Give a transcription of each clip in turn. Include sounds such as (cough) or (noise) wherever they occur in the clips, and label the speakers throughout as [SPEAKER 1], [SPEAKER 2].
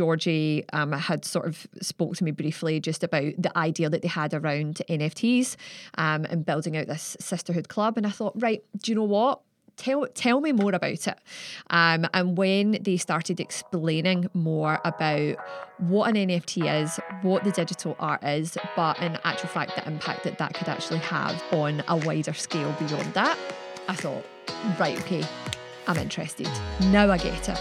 [SPEAKER 1] Georgie um, had sort of spoke to me briefly just about the idea that they had around NFTs um, and building out this sisterhood club. And I thought, right, do you know what? Tell, tell me more about it. Um, and when they started explaining more about what an NFT is, what the digital art is, but in actual fact, the impact that that could actually have on a wider scale beyond that, I thought, right, okay, I'm interested. Now I get it.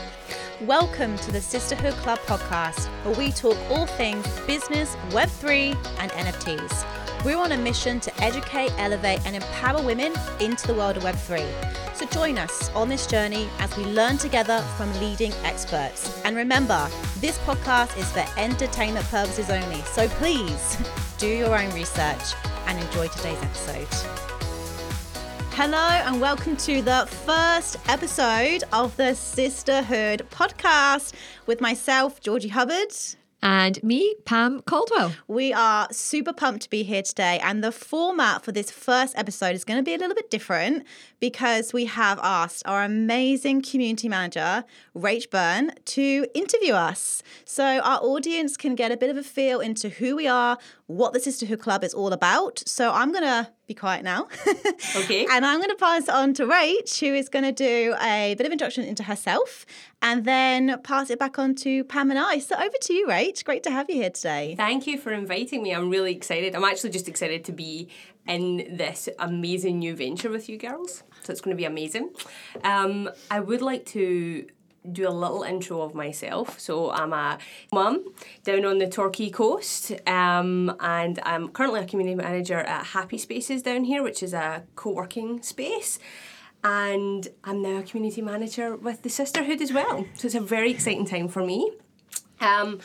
[SPEAKER 2] Welcome to the Sisterhood Club podcast, where we talk all things business, Web3, and NFTs. We're on a mission to educate, elevate, and empower women into the world of Web3. So join us on this journey as we learn together from leading experts. And remember, this podcast is for entertainment purposes only. So please (laughs) do your own research and enjoy today's episode. Hello, and welcome to the first episode of the Sisterhood podcast with myself, Georgie Hubbard.
[SPEAKER 1] And me, Pam Caldwell.
[SPEAKER 2] We are super pumped to be here today. And the format for this first episode is going to be a little bit different because we have asked our amazing community manager, Rach Byrne, to interview us. So our audience can get a bit of a feel into who we are, what the Sisterhood Club is all about. So I'm going to be quiet now. (laughs)
[SPEAKER 3] Okay.
[SPEAKER 2] and I'm going to pass it on to Rach, who is going to do a bit of introduction into herself and then pass it back on to Pam and I. So over to you, Rach. Great to have you here today.
[SPEAKER 3] Thank you for inviting me. I'm really excited. I'm actually just excited to be in this amazing new venture with you girls. So it's going to be amazing. Um, I would like to do a little intro of myself. So I'm a mum down on the Torquay coast, um, and I'm currently a community manager at Happy Spaces down here, which is a co-working space. And I'm now a community manager with the Sisterhood as well. So it's a very exciting time for me. Um,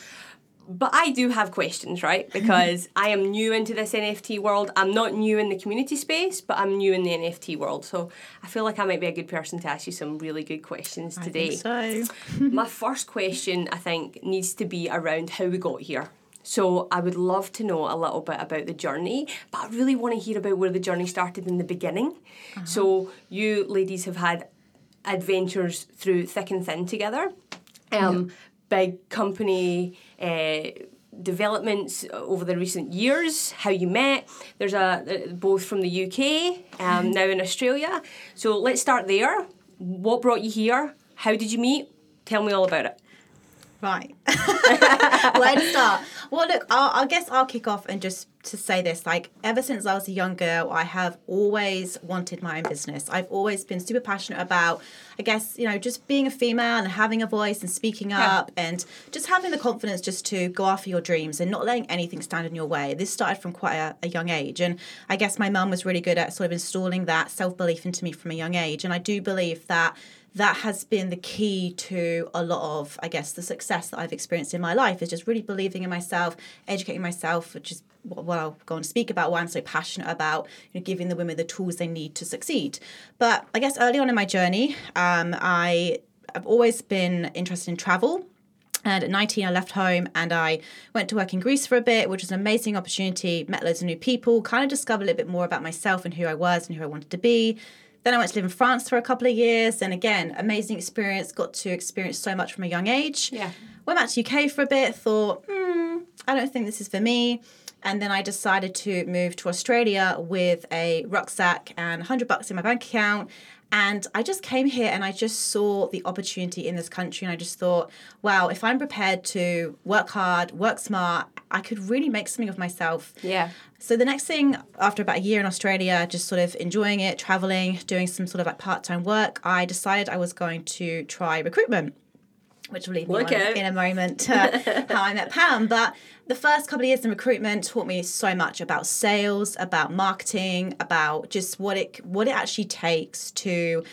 [SPEAKER 3] but I do have questions, right? (laughs) Because I am new into this NFT world. I'm not new in the community space, but I'm new in the NFT world. So I feel like I might be a good person to ask you some really good questions today.
[SPEAKER 2] so. (laughs)
[SPEAKER 3] My first question, I think, needs to be around how we got here. So I would love to know a little bit about the journey, but I really want to hear about where the journey started in the beginning. So you ladies have had adventures through thick and thin together. Um, Big company uh, developments over the recent years, how you met. There's a both from the UK, um, now in Australia. So let's start there. What brought you here? How did you meet? Tell me all about it.
[SPEAKER 2] Right. (laughs) Where to start? Well, look, I'll, I guess I'll kick off and just to say this. Like, ever since I was a young girl, I have always wanted my own business. I've always been super passionate about, I guess, you know, just being a female and having a voice and speaking up and just having the confidence just to go after your dreams and not letting anything stand in your way. This started from quite a, a young age. And I guess my mum was really good at sort of installing that self belief into me from a young age. And I do believe that that has been the key to a lot of, I guess, the success that I've experienced in my life is just really believing in myself, educating myself, which is what I'll go on to speak about, why I'm so passionate about you know, giving the women the tools they need to succeed. But I guess early on in my journey, um, I have always been interested in travel. And at 19, I left home and I went to work in Greece for a bit, which was an amazing opportunity. Met loads of new people, kind of discovered a little bit more about myself and who I was and who I wanted to be. Then I went to live in France for a couple of years, and again, amazing experience. Got to experience so much from a young age.
[SPEAKER 3] Yeah.
[SPEAKER 2] Went back to UK for a bit. Thought, hmm, I don't think this is for me. And then I decided to move to Australia with a rucksack and 100 bucks in my bank account. And I just came here and I just saw the opportunity in this country. And I just thought, wow, if I'm prepared to work hard, work smart, I could really make something of myself.
[SPEAKER 3] Yeah.
[SPEAKER 2] So the next thing, after about a year in Australia, just sort of enjoying it, traveling, doing some sort of like part-time work, I decided I was going to try recruitment, which will lead me
[SPEAKER 3] out.
[SPEAKER 2] in a moment to uh, (laughs) how I met Pam. But the first couple of years in recruitment taught me so much about sales, about marketing, about just what it what it actually takes to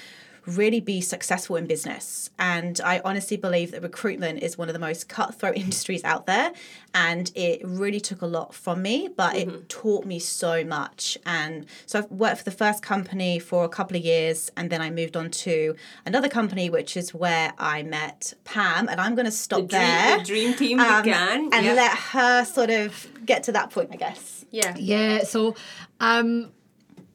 [SPEAKER 2] really be successful in business. And I honestly believe that recruitment is one of the most cutthroat (laughs) industries out there. And it really took a lot from me, but it taught me so much. And so I've worked for the first company for a couple of years, and then I moved on to another company, which is where I met Pam. And I'm going to stop
[SPEAKER 3] Dream,
[SPEAKER 2] there.
[SPEAKER 3] the dream team
[SPEAKER 2] um,
[SPEAKER 3] began.
[SPEAKER 2] and
[SPEAKER 3] yeah.
[SPEAKER 2] let her sort of get to that point, I guess.
[SPEAKER 3] yeah.
[SPEAKER 1] Yeah, so um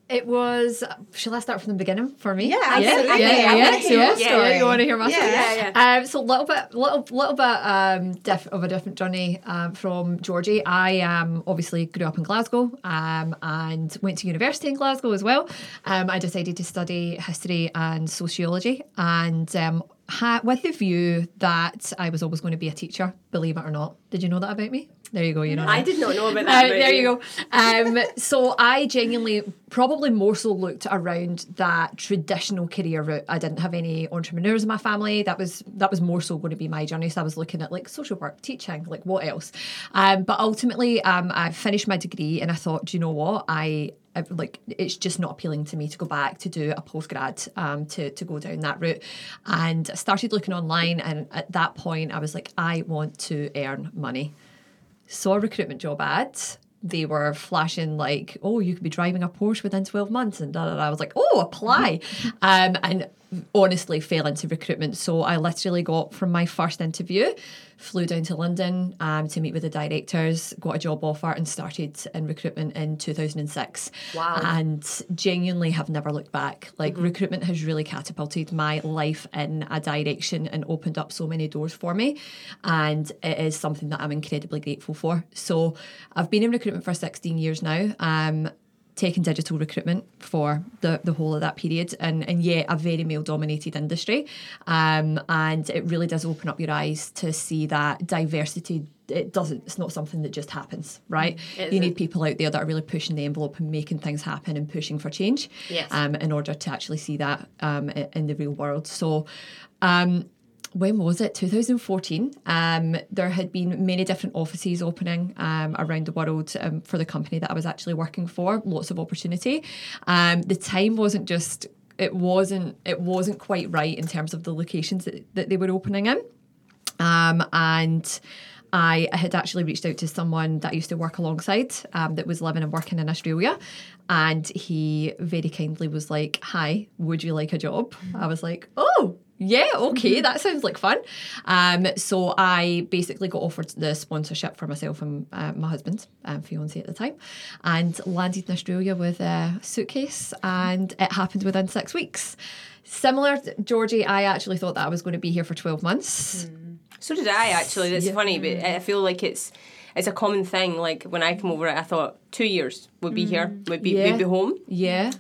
[SPEAKER 1] It was. Shall I start from the beginning for me?
[SPEAKER 2] Yeah,
[SPEAKER 1] yeah,
[SPEAKER 2] absolutely.
[SPEAKER 1] yeah.
[SPEAKER 2] I
[SPEAKER 1] yeah,
[SPEAKER 2] wanna
[SPEAKER 1] So
[SPEAKER 2] hear your
[SPEAKER 1] yeah,
[SPEAKER 2] story.
[SPEAKER 1] you want to hear my
[SPEAKER 2] Yeah.
[SPEAKER 1] story?
[SPEAKER 3] Yeah,
[SPEAKER 1] Um, so a little bit, little, little bit um, diff- of a different journey um, from Georgie. I um, obviously grew up in Glasgow um, and went to university in Glasgow as well. Um, I decided to study history and sociology, and um, ha- with the view that I was always going to be a teacher. Believe it or not, did you know that about me? There you go. You know.
[SPEAKER 3] I did not know about (laughs)
[SPEAKER 1] Uh,
[SPEAKER 3] that. about
[SPEAKER 1] there you go. Um, so I genuinely probably more so looked around that traditional career route. I didn't have any entrepreneurs in my family. That was that was more so going to be my journey. So I was looking at like social work, teaching, like what else. Um, but ultimately, um, I finished my degree and I thought, do you know what? I I- like it's just not appealing to me to go back to do a postgrad um, to to go down that route, and I started looking online. And at that point, I was like, I want to earn money saw a recruitment job ad. They were flashing like, "Oh, you could be driving a Porsche within twelve months," and da da da. I was like, "Oh, apply," (laughs) um, and honestly fell into recruitment. So I literally got from my first interview, flew down to London um, to meet with the directors, got a job offer, and started in recruitment in two thousand and six.
[SPEAKER 3] Wow.
[SPEAKER 1] And genuinely have never looked back. Like recruitment has really catapulted my life in a direction and opened up so many doors for me. And it is something that I'm incredibly grateful for. So I've been in recruitment for 16 years now. Um, taken digital recruitment for the, the whole of that period. And, and yeah a very male dominated industry. Um, and it really does open up your eyes to see that diversity it doesn't it's not something that just happens right? You need people out there that are really pushing the envelope and making things happen and pushing for change
[SPEAKER 3] Yes.
[SPEAKER 1] um, in order to actually see that um, in the real world. So um, when was it? 2014. Um, there had been many different offices opening um, around the world um, for the company that I was actually working for. Lots of opportunity. Um, the time wasn't just. It wasn't. It wasn't quite right in terms of the locations that, that they were opening in. Um, and I had actually reached out to someone that I used to work alongside um, that was living and working in Australia. And he very kindly was like, Hi, would you like a job? I was like, Oh, yeah, okay, that sounds like fun. Um, so I basically got offered the sponsorship for myself and uh, my husband, um, fiance at the time, and landed in Australia with a suitcase, and it happened within six weeks. Similar, Georgie, I actually thought that I was going to be here for 12 months.
[SPEAKER 3] So did I actually. That's funny, but I feel like it's it's a common thing. Like when I came over, I thought two years would be here, would be
[SPEAKER 1] Yeah.
[SPEAKER 3] would be home,
[SPEAKER 1] Yeah.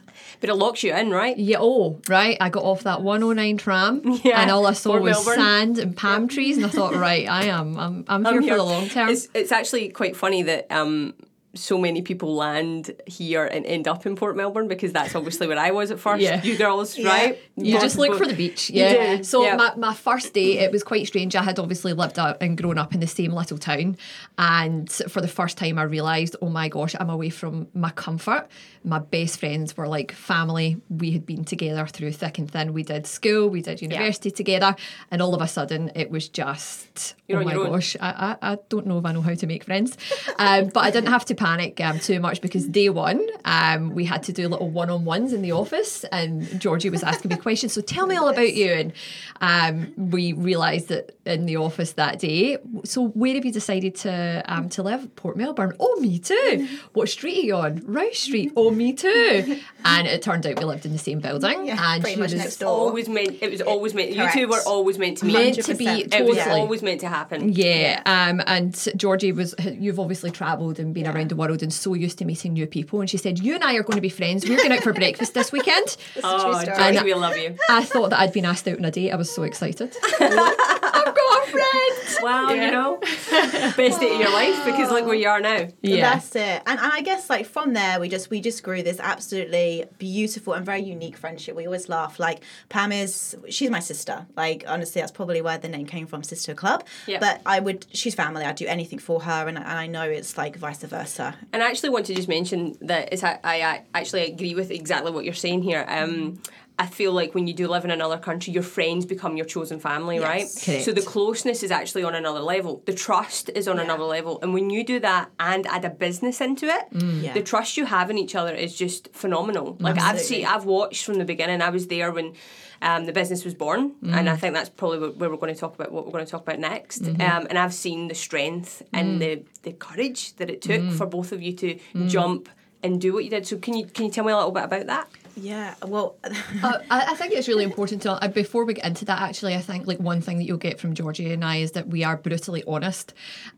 [SPEAKER 3] but it locks you in, right?
[SPEAKER 1] Yeah, oh, right. I got off that 109 tram (laughs)
[SPEAKER 3] Yeah,
[SPEAKER 1] and all I saw
[SPEAKER 3] Port
[SPEAKER 1] was
[SPEAKER 3] Melbourne.
[SPEAKER 1] sand and palm trees. And I thought, right, I am. I'm, I'm, here,
[SPEAKER 3] I'm
[SPEAKER 1] for the long term.
[SPEAKER 3] It's it's actually quite funny that um so many people land here and end up in Port Melbourne because that's obviously where I was at first.
[SPEAKER 1] Yeah.
[SPEAKER 3] You girls,
[SPEAKER 2] Yeah.
[SPEAKER 3] right?
[SPEAKER 1] You
[SPEAKER 3] Most
[SPEAKER 1] just look
[SPEAKER 3] people-
[SPEAKER 1] for the beach,
[SPEAKER 3] You
[SPEAKER 1] yeah. So
[SPEAKER 3] yeah.
[SPEAKER 1] my, my first day, it was quite strange. I had obviously lived out and grown up in the same little town, and for the first time, I realised, oh my gosh, I'm away from my comfort. My best friends were like family. We had been together through thick and thin. We did school, we did university together, and all of a sudden, it was just
[SPEAKER 3] You're
[SPEAKER 1] oh my gosh, I, I, I don't know if I know how to make friends, um, but I didn't have to panic um, too much because day one, um, we had to do little one on ones in the office, and Georgie was asking me questions. So tell me all about you, and um, we realised that in the office that day. So where have you decided to um, to live? Port Melbourne. Oh, me too. What street are you on? Rouse Street. Oh, me too. And it turned out we lived in the same building,
[SPEAKER 2] Yeah,
[SPEAKER 1] and
[SPEAKER 2] pretty
[SPEAKER 1] she
[SPEAKER 2] much
[SPEAKER 1] was
[SPEAKER 2] next door.
[SPEAKER 3] Always meant it was always meant. You two were always meant to meet.
[SPEAKER 1] meant to be
[SPEAKER 2] 100%.
[SPEAKER 3] It was always meant to happen.
[SPEAKER 1] Yeah, um, and Georgie was. You've obviously travelled and been around the world and so used to meeting new people. And she said, "You and I are going to be friends. We're going out for breakfast this weekend." (laughs)
[SPEAKER 2] It's
[SPEAKER 3] Oh,
[SPEAKER 2] true story.
[SPEAKER 3] Georgie, we love you.
[SPEAKER 1] I thought that I'd been asked out on a date. I was so excited. (laughs) I've got a friend.
[SPEAKER 3] Wow,
[SPEAKER 1] Yeah.
[SPEAKER 3] you know, (laughs) best date of your life because look where you are now.
[SPEAKER 1] Yeah,
[SPEAKER 2] That's it. And, and I guess like from there we just we just grew this absolutely beautiful and very unique friendship. We always laugh. Like Pam is she's my sister. Like honestly that's probably where the name came from, Sister Club.
[SPEAKER 3] Yeah.
[SPEAKER 2] But I would she's family. I'd do anything for her and, and I know it's like vice versa.
[SPEAKER 3] And I actually want to just mention that I, I actually agree with exactly what you're saying here. Um, I feel like when you do live in another country, your friends become your chosen family, right?
[SPEAKER 1] Correct.
[SPEAKER 3] So the closeness is actually on another level. The trust is on
[SPEAKER 2] Yeah.
[SPEAKER 3] another level. And when you do that and add a business into it, mm.
[SPEAKER 2] Yeah.
[SPEAKER 3] the trust you have in each other is just phenomenal. Like I've seen, I've watched from the beginning. I was there when um, the business was born, and I mm. think that's probably where where we're going to talk about what we're going to talk about next. Mm-hmm. Um, and I've seen the strength and mm. the the courage that it took for both of you to jump and do what you did. So can you can you tell me a little bit about that?
[SPEAKER 2] Yeah, well, (laughs)
[SPEAKER 1] uh, I, I think it's really important to uh, before we get into that. Actually, I think like one thing that you'll get from Georgie and I is that we are brutally honest,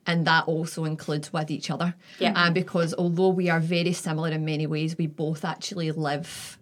[SPEAKER 1] and that also includes with each other.
[SPEAKER 3] Yeah.
[SPEAKER 1] Um, because although we are very similar in many ways, we both actually live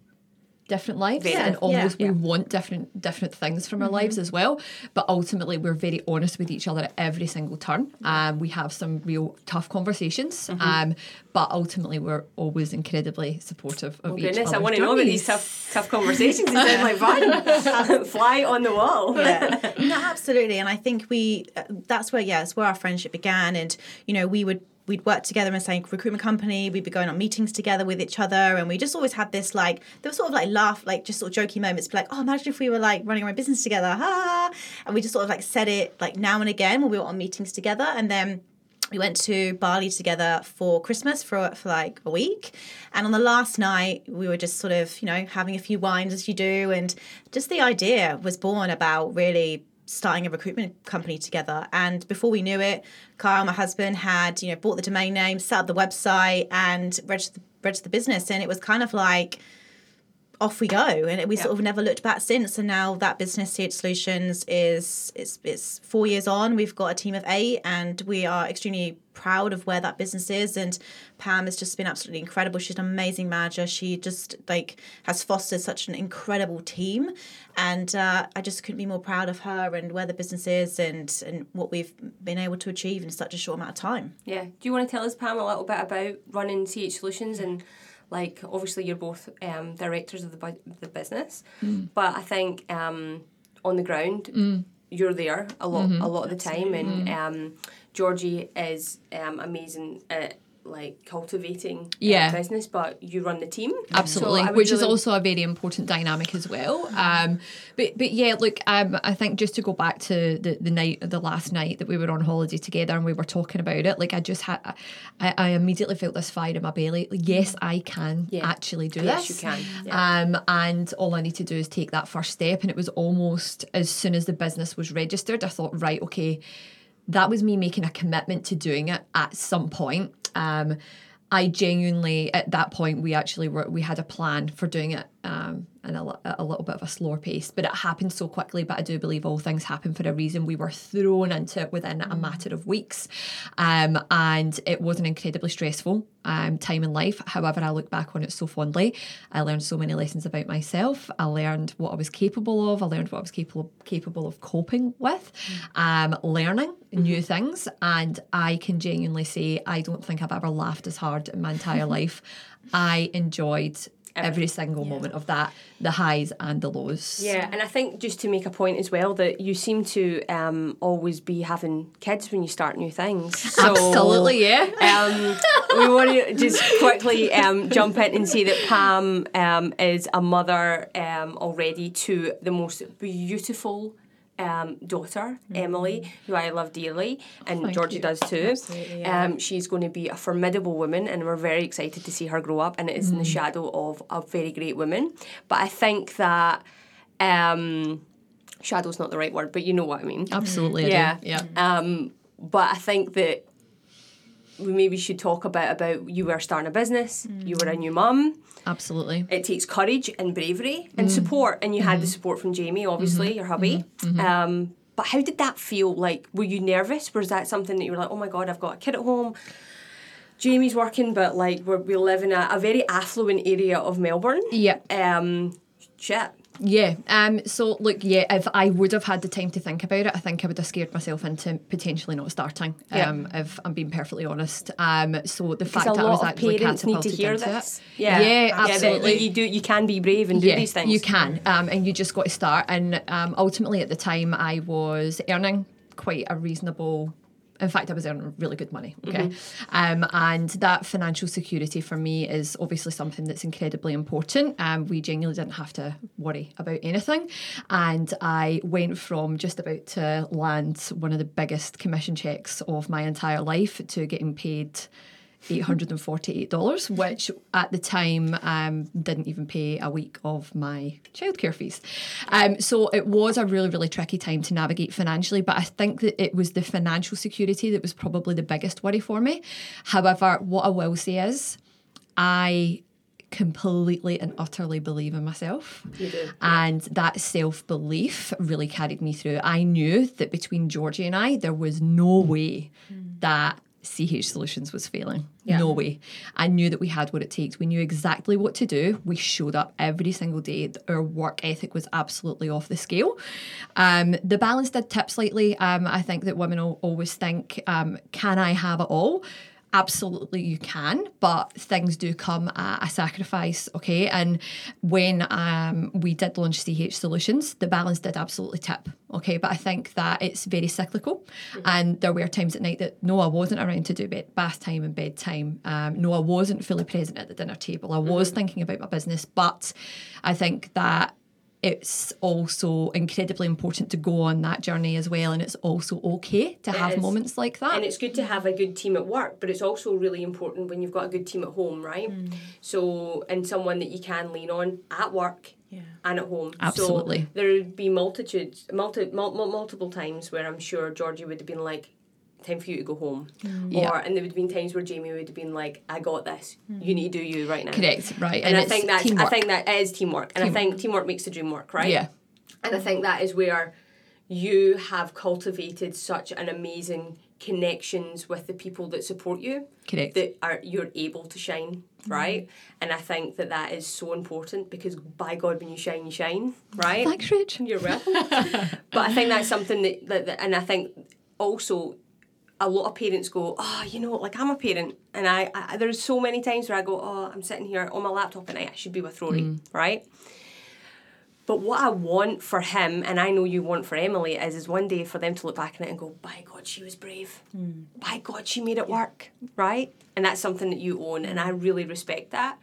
[SPEAKER 1] different lives
[SPEAKER 3] Very.
[SPEAKER 1] and almost
[SPEAKER 3] Yeah.
[SPEAKER 1] we want different different things from our lives as well but ultimately we're very honest with each other at every single turn um, we have some real tough conversations um, but ultimately we're always incredibly supportive of
[SPEAKER 3] Oh
[SPEAKER 1] each
[SPEAKER 3] goodness, I want to know about these tough tough conversations. They sound like fun. (laughs) Fly on the wall.
[SPEAKER 2] yeah. (laughs) no, absolutely. And I think we, uh, that's where, yeah, that's where our friendship began. And, you know, we would, we'd work together in the same recruitment company. We'd be going on meetings together with each other. And we just always had this, like, there was sort of like laugh, like just sort of jokey moments, like, oh, imagine if we were like running our own business together. Ha! And we just sort of like said it like now and again when we were on meetings together. And then, we went to Bali together for Christmas for for like a week, and on the last night we were just sort of you know having a few wines as you do, and just the idea was born about really starting a recruitment company together. And before we knew it, Kyle, my husband, had you know bought the domain name, set up the website, and registered registered the business, and it was kind of like off we go. And we
[SPEAKER 3] Yeah.
[SPEAKER 2] sort of never looked back since. And now that business seed solutions is it's, it's four years on. We've got a team of eight and we are extremely proud of where that business is. And pam has just been absolutely incredible. She's an amazing manager. She just like has fostered such an incredible team. And uh, i just couldn't be more proud of her and where the business is and and what we've been able to achieve in such a short amount of time.
[SPEAKER 3] Yeah. Do you want to tell us, Pam, a little bit about running CH Solutions and like obviously you're both um, directors of the bu- the business, but I think um, on the ground you're there a lot a lot of the time, and um, Georgie is um, amazing at like cultivating uh,
[SPEAKER 1] Yeah.
[SPEAKER 3] business, but you run the team
[SPEAKER 1] absolutely
[SPEAKER 3] So
[SPEAKER 1] which is also a very important dynamic as well um but but yeah look um i think just to go back to the the night the last night that we were on holiday together and we were talking about it like i just had i, I immediately felt this fire in my belly like, yes i can
[SPEAKER 3] Yeah.
[SPEAKER 1] actually do
[SPEAKER 3] Yes,
[SPEAKER 1] this Yes,
[SPEAKER 3] you can.
[SPEAKER 1] um and all i need to do is take that first step and it was almost as soon as the business was registered i thought right okay that was me making a commitment to doing it at some point. Um, I genuinely, at that point, we actually were, we had a plan for doing it. Um, in a, a little bit of a slower pace, but it happened so quickly. But I do believe all things happen for a reason. We were thrown into it within a matter of weeks, um, and it was an incredibly stressful um, time in life. However, I look back on it so fondly. I learned so many lessons about myself. I learned what I was capable of. I learned what I was capable capable of coping with, um, learning new things. And I can genuinely say I don't think I've ever laughed as hard in my entire (laughs) life. I enjoyed every single moment of that, the highs and the lows.
[SPEAKER 3] Yeah, and I think just to make a point as well that you seem to um, always be having kids when you start new things. So,
[SPEAKER 1] Absolutely, yeah.
[SPEAKER 3] Um, we want to just quickly um, jump in and say that Pam um, is a mother um, already to the most beautiful. Um, daughter Emily, who I love dearly, and
[SPEAKER 1] Thank
[SPEAKER 3] Georgie
[SPEAKER 1] you.
[SPEAKER 3] does too.
[SPEAKER 2] Yeah.
[SPEAKER 3] Um, she's going to be a formidable woman, and we're very excited to see her grow up. And it is in the shadow of a very great woman. But I think that um, shadow's not the right word, but you know what I mean.
[SPEAKER 1] Absolutely.
[SPEAKER 3] Yeah.
[SPEAKER 1] Yeah.
[SPEAKER 3] Um, but I think that we maybe should talk about about you were starting a business, you were a mm. new mum.
[SPEAKER 1] Absolutely.
[SPEAKER 3] It takes courage and bravery and mm. support, and you had the mm-hmm. support from Jamie, obviously, mm-hmm. your hubby. Mm-hmm. Um, but how did that feel? Like, were you nervous? Was that something that you were like, oh my god, I've got a kid at home? Jamie's working, but like we're, we live in a, a very affluent area of Melbourne.
[SPEAKER 1] Yeah.
[SPEAKER 3] Um, shit.
[SPEAKER 1] Yeah. Um. So look, yeah. If I would have had the time to think about it, I think I would have scared myself into potentially not starting.
[SPEAKER 3] Yeah.
[SPEAKER 1] Um. If I'm being perfectly honest. Um. So the fact that I was actually
[SPEAKER 3] parents need to
[SPEAKER 1] catapulted
[SPEAKER 3] hear
[SPEAKER 1] into
[SPEAKER 3] this.
[SPEAKER 1] it.
[SPEAKER 3] Yeah,
[SPEAKER 1] Yeah. absolutely.
[SPEAKER 3] you, you do. You can be brave and do
[SPEAKER 1] yeah,
[SPEAKER 3] these things.
[SPEAKER 1] You can, um, and you just got to start. And um, ultimately, at the time, I was earning quite a reasonable. In fact, I was earning really good money. Okay, um, and that financial security for me is obviously something that's incredibly important. Um, we genuinely didn't have to worry about anything, and I went from just about to land one of the biggest commission checks of my entire life to getting paid $848, which at the time um, didn't even pay a week of my childcare fees. Um, so it was a really, really tricky time to navigate financially, but I think that it was the financial security that was probably the biggest worry for me. However, what I will say is, I completely and utterly believe in myself.
[SPEAKER 3] Do.
[SPEAKER 1] And that self belief really carried me through. I knew that between Georgie and I, there was no way that CH Solutions was failing.
[SPEAKER 3] Yeah.
[SPEAKER 1] No way. I knew that we had what it takes. We knew exactly what to do. We showed up every single day. Our work ethic was absolutely off the scale. Um, the balance did tip slightly. Um, I think that women al- always think, um, can I have it all? Absolutely, you can, but things do come at a sacrifice, okay? And when um, we did launch CH Solutions, the balance did absolutely tip, okay? But I think that it's very cyclical, and there were times at night that no, I wasn't around to do bed, bath time and bedtime. Um, no, I wasn't fully present at the dinner table. I was thinking about my business, but I think that it's also incredibly important to go on that journey as well, and it's also okay to have
[SPEAKER 3] is.
[SPEAKER 1] moments like that.
[SPEAKER 3] And it's good to have a good team at work, but it's also really important when you've got a good team at home, right? Mm. So, and someone that you can lean on at work
[SPEAKER 2] Yeah.
[SPEAKER 3] and at home.
[SPEAKER 1] Absolutely.
[SPEAKER 3] So there would be multitudes, multi, mul- mul- multiple times where I'm sure Georgie would have been like, time for you to go home. Mm.
[SPEAKER 1] Yeah.
[SPEAKER 3] Or, and there would have been times where Jamie would have been like, I got this. Mm. You need to do you right now.
[SPEAKER 1] Correct, right?
[SPEAKER 3] And, I think that I think that is teamwork, and
[SPEAKER 1] Teamwork.
[SPEAKER 3] I think teamwork makes the dream work, right?
[SPEAKER 1] yeah,
[SPEAKER 3] And I think that is where you have cultivated such an amazing connections with the people that support you
[SPEAKER 1] correct.
[SPEAKER 3] that are you're able to shine mm-hmm. right and i think that that is so important because by god when you shine you shine right
[SPEAKER 1] Thanks, Rich.
[SPEAKER 3] you're welcome (laughs) but i think that's something that, that, that and i think also a lot of parents go, oh, you know, like I'm a parent, and I, I there's so many times where I go, oh, I'm sitting here on my laptop and I should be with Rory, mm. right? But what I want for him, and I know you want for Emily, is is one day for them to look back on it and go, by God, she was brave. Mm. By God, she made it work, right? And that's something that you own, and I really respect that.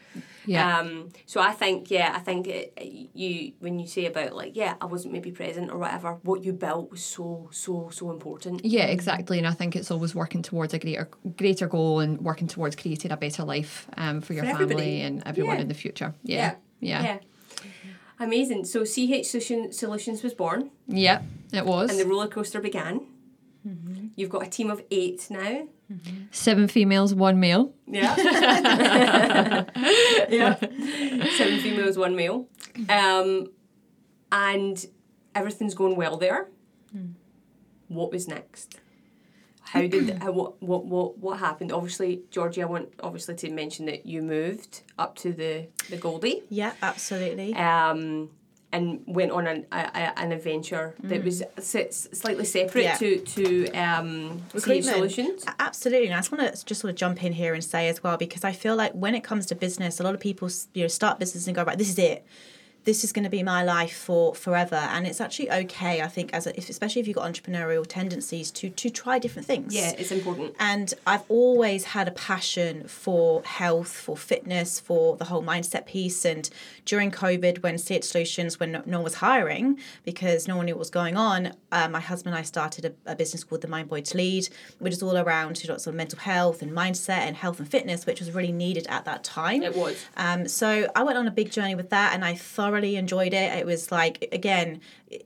[SPEAKER 1] Yeah.
[SPEAKER 3] Um, so I think, yeah, I think it, you when you say about like, yeah, I wasn't maybe present or whatever, what you built was so so so important.
[SPEAKER 1] Yeah, exactly. And I think it's always working towards a greater greater goal and working towards creating a better life um, for your
[SPEAKER 3] For
[SPEAKER 1] family
[SPEAKER 3] everybody.
[SPEAKER 1] and everyone
[SPEAKER 3] Yeah.
[SPEAKER 1] in the future. Yeah. Yeah.
[SPEAKER 3] Yeah. Amazing. So CH Solution, Solutions was born
[SPEAKER 1] Yeah, it was.
[SPEAKER 3] and the roller coaster began. You've got a team of eight now.
[SPEAKER 1] Seven females, one male.
[SPEAKER 3] Yeah. (laughs) yeah. Seven females, one male. Um, and everything's going well there. What was next? How did how, what what what what happened? Obviously, Georgie, I want obviously to mention that you moved up to the the Goldie.
[SPEAKER 2] Yeah, absolutely.
[SPEAKER 3] um, and went on an, a, a, an adventure that was s- slightly separate
[SPEAKER 2] Yeah.
[SPEAKER 3] to to um, Solutions.
[SPEAKER 2] Absolutely, and I just want to just sort of jump in here and say as well because I feel like when it comes to business, a lot of people you know start business and go right, this is it. This is going to be my life for forever, and it's actually okay. I think as a, if, especially if you've got entrepreneurial tendencies to to try different things.
[SPEAKER 3] Yeah, it's important.
[SPEAKER 2] And I've always had a passion for health, for fitness, for the whole mindset piece. And during COVID, when CH Solutions, when no, no one was hiring because no one knew what was going on, uh, my husband and I started a, a business called the Mind Body to Lead, which is all around you know, sort of mental health and mindset and health and fitness, which was really needed at that time.
[SPEAKER 3] It was.
[SPEAKER 2] Um, so I went on a big journey with that, and I thoroughly enjoyed it. It was like again,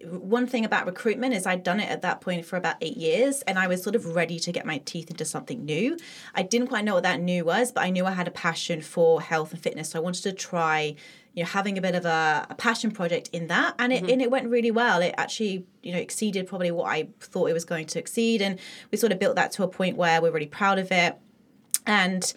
[SPEAKER 2] one thing about recruitment is I'd done it at that point for about eight years, and I was sort of ready to get my teeth into something new. I didn't quite know what that new was, but I knew I had a passion for health and fitness, so I wanted to try. You know, having a bit of a, a passion project in that, and it mm-hmm. and it went really well. It actually, you know, exceeded probably what I thought it was going to exceed, and we sort of built that to a point where we're really proud of it. And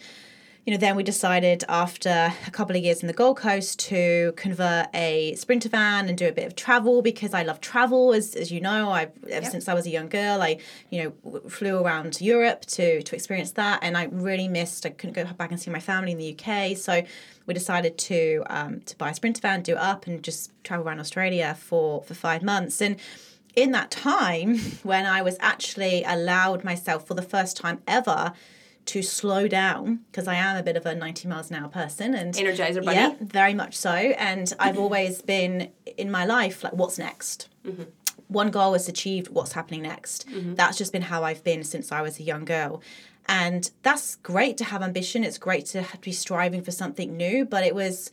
[SPEAKER 2] you know, then we decided after a couple of years in the Gold Coast to convert a sprinter van and do a bit of travel because I love travel. As, as you know, I ever since I was a young girl, I you know flew around Europe to to experience that, and I really missed. I couldn't go back and see my family in the UK, so we decided to um, to buy a sprinter van, do it up, and just travel around Australia for for five months and. In that time, (laughs) when I was actually allowed myself for the first time ever to slow down because I am a bit of a 90 miles an hour person and
[SPEAKER 3] Energizer bunny.
[SPEAKER 2] yeah, very much so. And I've always been in my life like, what's next? Mm-hmm. One goal is achieved. What's happening next? Mm-hmm. That's just been how I've been since I was a young girl. And that's great to have ambition. It's great to to be striving for something new. But it was,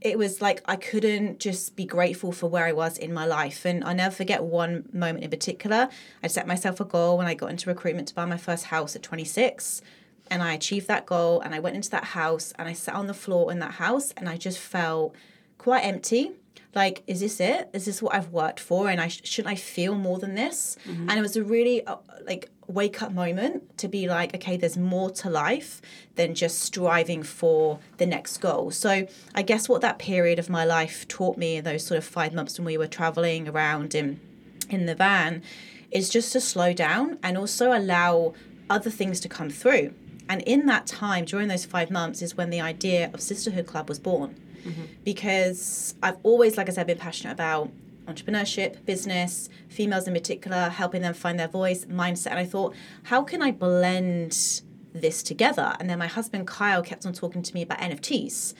[SPEAKER 2] it was like I couldn't just be grateful for where I was in my life. And I never forget one moment in particular. I set myself a goal when I got into recruitment to buy my first house at 26. And I achieved that goal and I went into that house and I sat on the floor in that house and I just felt quite empty. Like, is this it? Is this what I've worked for? And I sh- shouldn't I feel more than this? And it was a really uh, like wake up moment to be like, okay, there's more to life than just striving for the next goal. So I guess what that period of my life taught me, those sort of five months when we were traveling around in in the van, is just to slow down and also allow other things to come through. And in that time, during those five months, is when the idea of Sisterhood Club was born. Mm-hmm. Because I've always, like I said, been passionate about entrepreneurship, business, females in particular, helping them find their voice, mindset. And I thought, how can I blend this together? And then my husband Kyle kept on talking to me about NFTs.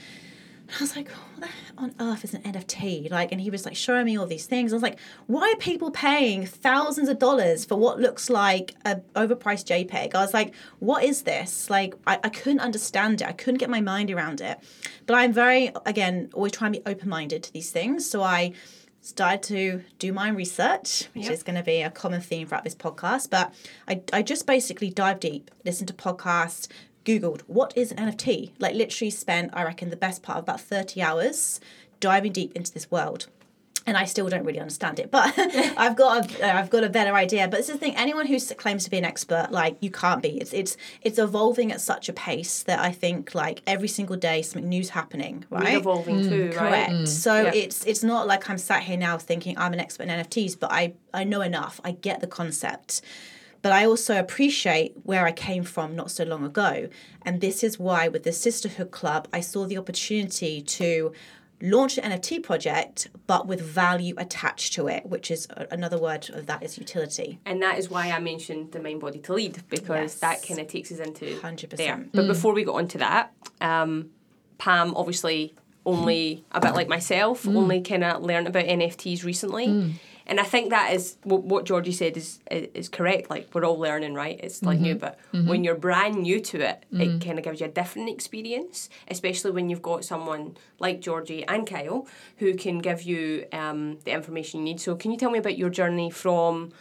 [SPEAKER 2] And I was like, what on earth is an NFT? Like, and he was like showing me all these things. I was like, why are people paying thousands of dollars for what looks like a overpriced JPEG? I was like, what is this? Like, I, I couldn't understand it. I couldn't get my mind around it. But I'm very, again, always trying to be open minded to these things. So I started to do my own research, which
[SPEAKER 3] Yep.
[SPEAKER 2] is going to be a common theme throughout this podcast. But I, I just basically dive deep, listen to podcasts, Googled what is an NFT. Like literally spent, I reckon, the best part of about 30 hours diving deep into this world. And I still don't really understand it, but (laughs) (laughs) I've got a, I've got a better idea. But this is the thing: anyone who claims to be an expert, like you can't be. It's it's it's evolving at such a pace that I think like every single day something new's happening, right?
[SPEAKER 3] We're evolving mm. too, right?
[SPEAKER 2] Correct. Mm. So
[SPEAKER 3] Yeah.
[SPEAKER 2] it's it's not like I'm sat here now thinking I'm an expert in NFTs, but I I know enough. I get the concept. But I also appreciate where I came from not so long ago. And this is why with the Sisterhood Club, I saw the opportunity to launch an NFT project, but with value attached to it, which is another word of that is utility.
[SPEAKER 3] And that is why I mentioned the mind body to lead because
[SPEAKER 2] Yes.
[SPEAKER 3] that kind of takes us into
[SPEAKER 2] 100%.
[SPEAKER 3] there. But mm. before we go on to that, um, Pam obviously only a bit like myself, mm. only kind of learned about NFTs recently. Mm. And I think that is what, what Georgie said is, is is correct. Like we're all learning, right? It's like mm-hmm. new, but mm-hmm. when you're brand new to it, it mm-hmm. kind of gives you a different experience. Especially when you've got someone like Georgie and Kyle who can give you um, the information you need. So, can you tell me about your journey from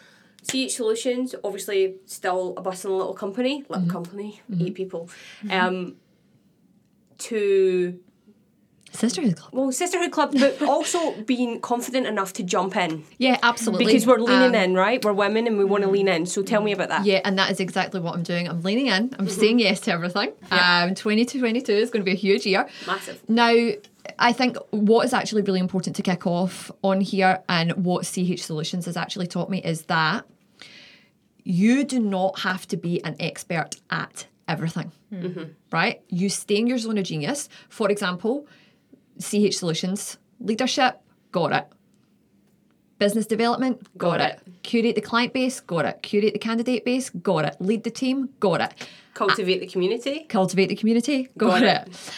[SPEAKER 3] CH Solutions, obviously still a bustling little company, little company, eight people, um, to
[SPEAKER 1] Sisterhood Club.
[SPEAKER 3] well Sisterhood Club, but (laughs) also being confident enough to jump in
[SPEAKER 1] Yeah, absolutely.
[SPEAKER 3] because we're leaning
[SPEAKER 1] Um,
[SPEAKER 3] in, right? We're women and we want to lean in. So tell me about that.
[SPEAKER 1] Yeah, and that is exactly what I'm doing. I'm leaning in. I'm saying yes to everything. Um, 2022 is going to be a huge year.
[SPEAKER 3] Massive.
[SPEAKER 1] Now, I think what is actually really important to kick off on here and what CH Solutions has actually taught me is that you do not have to be an expert at everything, right? You stay in your zone of genius. For example, CH Solutions, leadership, got it. Business development, got,
[SPEAKER 3] Got
[SPEAKER 1] it. Curate the client base, got it. Curate the candidate base, got it. Lead the team, got it.
[SPEAKER 3] Cultivate the community.
[SPEAKER 1] Cultivate the community, got,
[SPEAKER 3] Got
[SPEAKER 1] it.
[SPEAKER 3] it.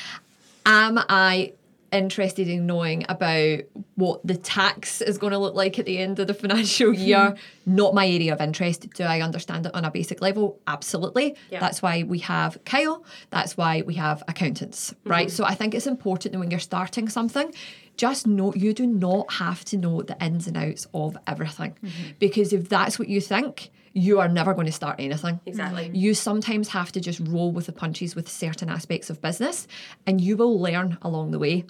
[SPEAKER 1] Am I interested in knowing about what the tax is going to look like at the end of the financial year? Not my area of interest. Do I understand it on a basic level? Absolutely.
[SPEAKER 3] Yeah.
[SPEAKER 1] That's why we have Kyle. That's why we have accountants, right? Mm-hmm. So I think it's important that when you're starting something, just know you do not have to know the ins and outs of everything. Mm-hmm. Because if that's what you think, you are never going to start anything.
[SPEAKER 3] Exactly.
[SPEAKER 1] You sometimes have to just roll with the punches with certain aspects of business and you will learn along the way.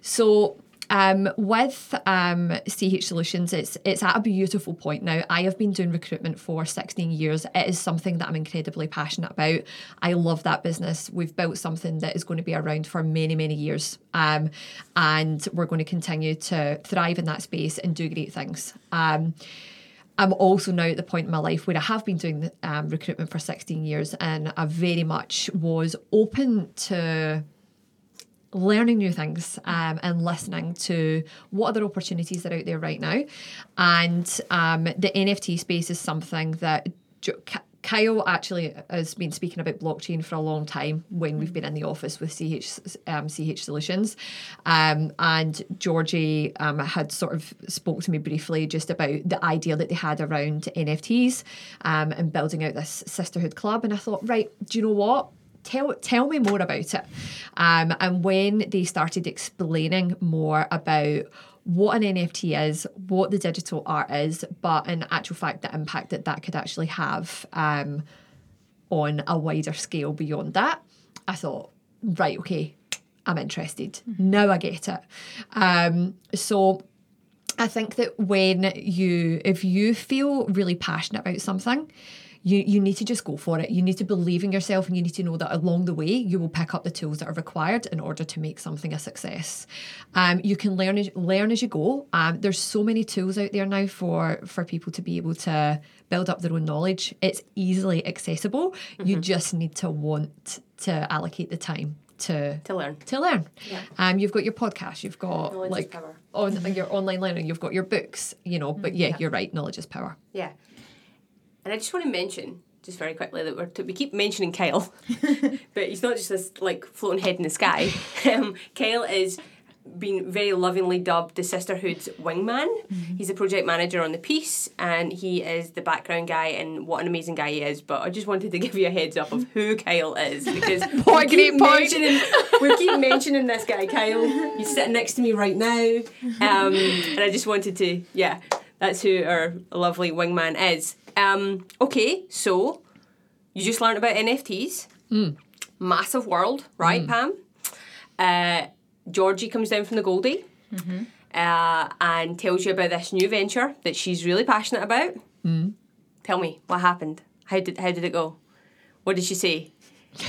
[SPEAKER 1] So um, with um, CH Solutions, it's it's at a beautiful point now. I have been doing recruitment for 16 years. It is something that I'm incredibly passionate about. I love that business. We've built something that is going to be around for many, many years. Um, and we're going to continue to thrive in that space and do great things. Um, I'm also now at the point in my life where I have been doing um, recruitment for 16 years and I very much was open to learning new things um, and listening to what other opportunities are out there right now. And um, the NFT space is something that Kyle actually has been speaking about blockchain for a long time when we've been in the office with CH, um, CH Solutions. Um, and Georgie um, had sort of spoke to me briefly just about the idea that they had around NFTs um, and building out this sisterhood club. And I thought, right, do you know what? tell tell me more about it. Um, and when they started explaining more about what an NFT is, what the digital art is, but in actual fact, the impact that that could actually have. Um, on a wider scale beyond that, I thought, right, okay, I'm interested. Now I get it. Um, so I think that when you, if you feel really passionate about something, you, you need to just go for it. You need to believe in yourself and you need to know that along the way you will pick up the tools that are required in order to make something a success. Um, you can learn as, learn as you go. Um, there's so many tools out there now for for people to be able to build up their own knowledge. It's easily accessible. You just need to want to allocate the time to
[SPEAKER 3] To learn.
[SPEAKER 1] to learn. Yeah. Um, you've got your podcast, you've got
[SPEAKER 3] Knowledge
[SPEAKER 1] like on your online learning, you've got your books, you know. But yeah, you're right. Knowledge is power.
[SPEAKER 3] Yeah. And I just want to mention, just very quickly, that we're t- we keep mentioning Kyle, (laughs) but he's not just this like floating head in the sky. (laughs) um, Kyle is been very lovingly dubbed the Sisterhood's wingman. He's a project manager on the piece, and he is the background guy. And what an amazing guy he is! But I just wanted to (laughs) give you a heads up of who Kyle is because
[SPEAKER 1] Point,
[SPEAKER 3] we keep mentioning we keep mentioning this guy Kyle. He's sitting next to me right now, um, and I just wanted to yeah, that's who our lovely wingman is. Um, okay, so you just learned about NFTs. Massive world, right, Pam? Uh, Georgie comes down from the Goldie uh, and tells you about this new venture that she's really passionate about. Tell me what happened. How did how did it go? What did she say? (laughs)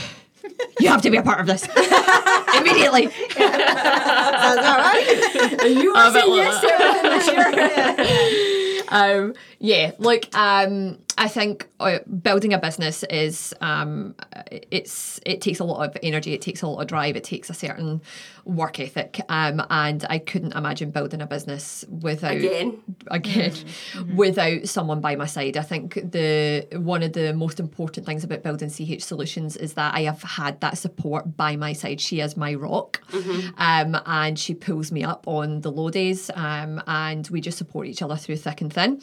[SPEAKER 1] You have to be a part of this (laughs) immediately. (laughs)
[SPEAKER 2] Sounds all right.
[SPEAKER 3] You are
[SPEAKER 1] a
[SPEAKER 3] saying yes to everything this year.
[SPEAKER 1] Um, yeah, like um, I think uh, building a business is um, it's it takes a lot of energy, it takes a lot of drive, it takes a certain work ethic, um, and I couldn't imagine building a business without
[SPEAKER 3] Again.
[SPEAKER 1] again without someone by my side. I think the one of the most important things about building CH Solutions is that I have had that support by my side. She is my rock, um, and she pulls me up on the low days, um, and we just support each other through thick and thin.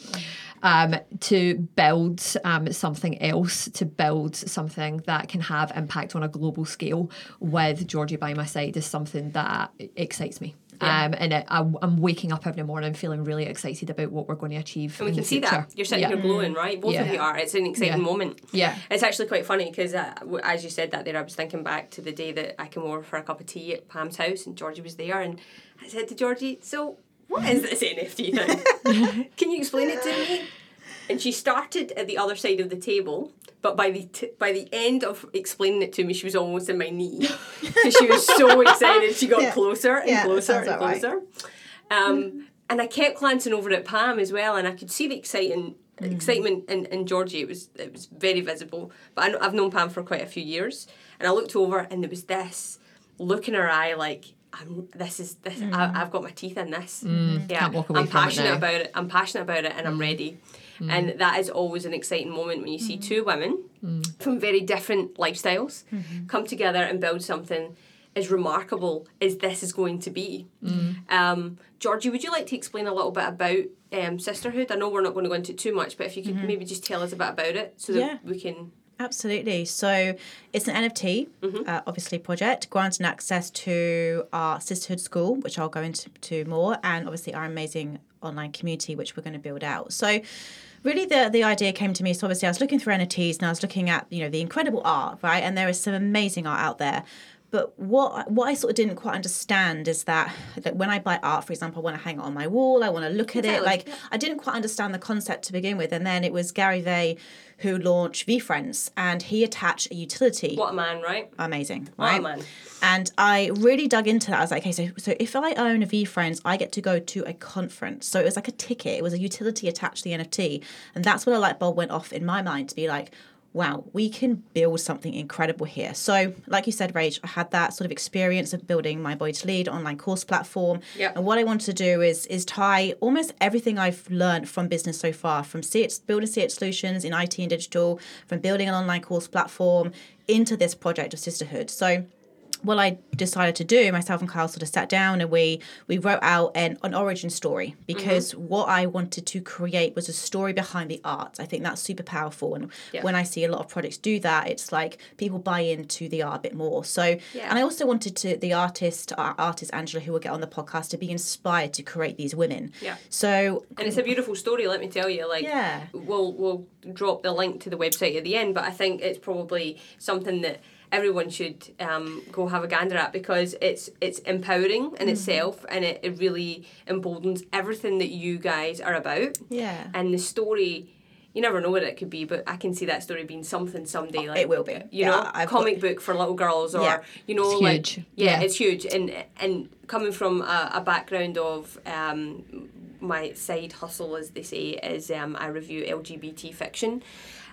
[SPEAKER 1] Um, to build um, something else, to build something that can have impact on a global scale with Georgie by my side is something that excites me. Um, and it, I, I'm waking up every morning feeling really excited about what we're going to achieve.
[SPEAKER 3] And we can see that you're sitting
[SPEAKER 1] yeah.
[SPEAKER 3] here glowing, right? Both of you are. It's an exciting
[SPEAKER 1] Yeah.
[SPEAKER 3] moment.
[SPEAKER 1] Yeah.
[SPEAKER 3] It's actually quite funny because, uh, as you said that there, I was thinking back to the day that I came over for a cup of tea at Pam's house and Georgie was there, and I said to Georgie, "So, what is this NFT thing? (laughs) Can you explain it to me?" And she started at the other side of the table, but by the t- by the end of explaining it to me, she was almost in my knee (laughs) because she was so excited. She got
[SPEAKER 2] Yeah.
[SPEAKER 3] closer and
[SPEAKER 2] Yeah,
[SPEAKER 3] closer and
[SPEAKER 2] about right.
[SPEAKER 3] closer. Um, and I kept glancing over at Pam as well, and I could see the exciting excitement in, in Georgie. It was it was very visible. But I, I've known Pam for quite a few years, and I looked over, and there was this look in her eye, like. I'm, this is this. I, mm. I've got my teeth in this. Mm. yeah,
[SPEAKER 1] can't walk away
[SPEAKER 3] I'm
[SPEAKER 1] it
[SPEAKER 3] passionate
[SPEAKER 1] now.
[SPEAKER 3] about it. I'm passionate about it, and I'm mm. ready. And that is always an exciting moment when you see two women from very different lifestyles mm-hmm. come together and build something as remarkable as this is going to be. Um, Georgie, would you like to explain a little bit about um, sisterhood? I know we're not going to go into it too much, but if you could mm-hmm. maybe just tell us a bit about it so that
[SPEAKER 2] Yeah.
[SPEAKER 3] we can.
[SPEAKER 2] Absolutely. So it's an NFT, uh, obviously, project granting access to our sisterhood school, which I'll go into to more, and obviously our amazing online community, which we're going to build out. So really the the idea came to me so obviously I was looking through NFTs and I was looking at you know the incredible art right and there is some amazing art out there but what what I sort of didn't quite understand is that like when I buy art, for example, I want to hang it on my wall, I want to look at it.
[SPEAKER 3] Exactly,
[SPEAKER 2] Like I didn't quite understand the concept to begin with, and then it was Gary Vay who launched VeeFriends, and he attached a utility.
[SPEAKER 3] What a man, right?
[SPEAKER 2] Amazing,
[SPEAKER 3] What a
[SPEAKER 2] right?
[SPEAKER 3] man.
[SPEAKER 2] And I really dug into that. I was like, okay, so so if I own a VeeFriends, I get to go to a conference. So it was like a ticket. It was a utility attached to the NFT, and that's when a light bulb went off in my mind to be like, wow, we can build something incredible here. So, like you said, Rach, I had that sort of experience of building my Body to Lead online course platform.
[SPEAKER 3] Yep.
[SPEAKER 2] And what I wanted to do is is tie almost everything I've learned from business so far, from CH, building CH solutions in IT and digital, from building an online course platform into this project of sisterhood. So what I decided to do, myself and Kyle sort of sat down and we we wrote out an, an origin story because
[SPEAKER 3] Mm-hmm.
[SPEAKER 2] what I wanted to create was a story behind the art. I think that's super powerful, and
[SPEAKER 3] Yeah.
[SPEAKER 2] when I see a lot of products do that, it's like people buy into the art a bit more. So,
[SPEAKER 3] Yeah.
[SPEAKER 2] and I also wanted to the artist, our artist Angela, who will get on the podcast, to be inspired to create these women.
[SPEAKER 3] Yeah.
[SPEAKER 2] So
[SPEAKER 3] And it's a beautiful story, let me tell you. Like,
[SPEAKER 2] Yeah.
[SPEAKER 3] we'll we'll drop the link to the website at the end, but I think it's probably something that everyone should um, go have a gander at because it's it's empowering in itself and it, it really emboldens everything that you guys are about.
[SPEAKER 2] Yeah.
[SPEAKER 3] And the story. You never know what it could be, but I can see that story being something someday. Like
[SPEAKER 2] it will be.
[SPEAKER 3] you
[SPEAKER 2] Yeah,
[SPEAKER 3] know,
[SPEAKER 2] I've
[SPEAKER 3] comic
[SPEAKER 2] got-
[SPEAKER 3] book for little girls, or
[SPEAKER 2] Yeah.
[SPEAKER 3] you know,
[SPEAKER 1] It's
[SPEAKER 3] like
[SPEAKER 1] huge.
[SPEAKER 3] yeah,
[SPEAKER 1] Yeah.
[SPEAKER 3] it's huge. And and coming from a, a background of um, my side hustle, as they say, is um, I review LGBT fiction,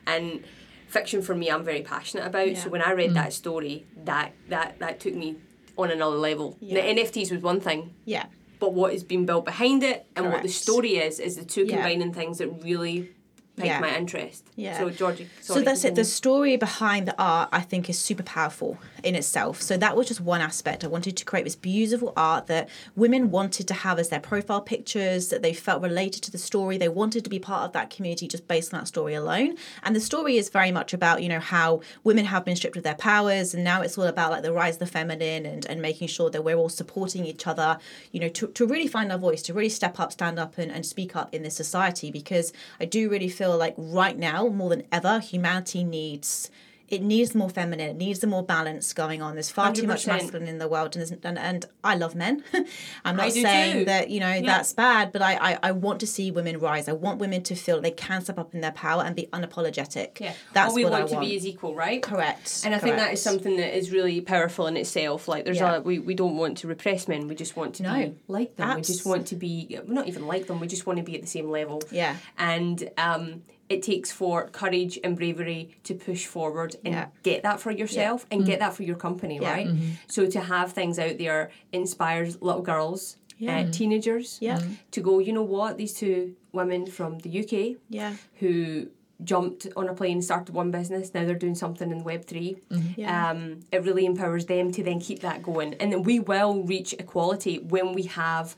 [SPEAKER 3] and fiction for me, I'm very passionate about.
[SPEAKER 2] Yeah.
[SPEAKER 3] So when I read mm. that story, that that that took me on another level.
[SPEAKER 2] Yeah.
[SPEAKER 3] The NFTs was one thing,
[SPEAKER 2] Yeah.
[SPEAKER 3] but what has been built behind it and what the story is is the two
[SPEAKER 2] Yeah.
[SPEAKER 3] combining things that really piqued
[SPEAKER 2] Yeah.
[SPEAKER 3] my interest.
[SPEAKER 2] Yeah.
[SPEAKER 3] So Georgie,
[SPEAKER 2] so that's it. The story behind the art, I think, is super powerful in itself. So that was just one aspect. I wanted to create this beautiful art that women wanted to have as their profile pictures, that they felt related to the story. They wanted to be part of that community just based on that story alone. And the story is very much about, you know, how women have been stripped of their powers. And now it's all about like the rise of the feminine and, and making sure that we're all supporting each other, you know, to, to really find our voice, to really step up, stand up and, and speak up in this society. Because I do really feel like right now, more than ever, humanity needs it needs more feminine, it needs the more balance going on. There's far too much masculine in the world, and, and and I love men. (laughs) I'm not saying
[SPEAKER 3] too.
[SPEAKER 2] that you know that's bad, but I, I I want to see women rise. I want women to feel they can step up in their power and be unapologetic.
[SPEAKER 3] Yeah,
[SPEAKER 2] that's
[SPEAKER 3] all we
[SPEAKER 2] what
[SPEAKER 3] want
[SPEAKER 2] I
[SPEAKER 3] to be is equal, right?
[SPEAKER 2] Correct.
[SPEAKER 3] And I think that is something that is really powerful in itself. Like there's
[SPEAKER 2] Yeah.
[SPEAKER 3] a we, we don't want to repress men. We just want to
[SPEAKER 2] No.
[SPEAKER 3] be like them. We just want to be not even like them. We just want to be at the same level.
[SPEAKER 2] Yeah.
[SPEAKER 3] And um, it takes for courage and bravery to push forward and
[SPEAKER 2] Yeah.
[SPEAKER 3] get that for yourself and get that for your company,
[SPEAKER 2] Yeah.
[SPEAKER 3] right? So to have things out there inspires little girls.
[SPEAKER 2] Yeah.
[SPEAKER 3] Uh, teenagers
[SPEAKER 2] Yeah.
[SPEAKER 3] to go you know what these two women from the UK
[SPEAKER 2] Yeah.
[SPEAKER 3] who jumped on a plane, started one business, now they're doing something in Web 3.
[SPEAKER 2] Yeah.
[SPEAKER 3] Um, it really empowers them to then keep that going. And then we will reach equality when we have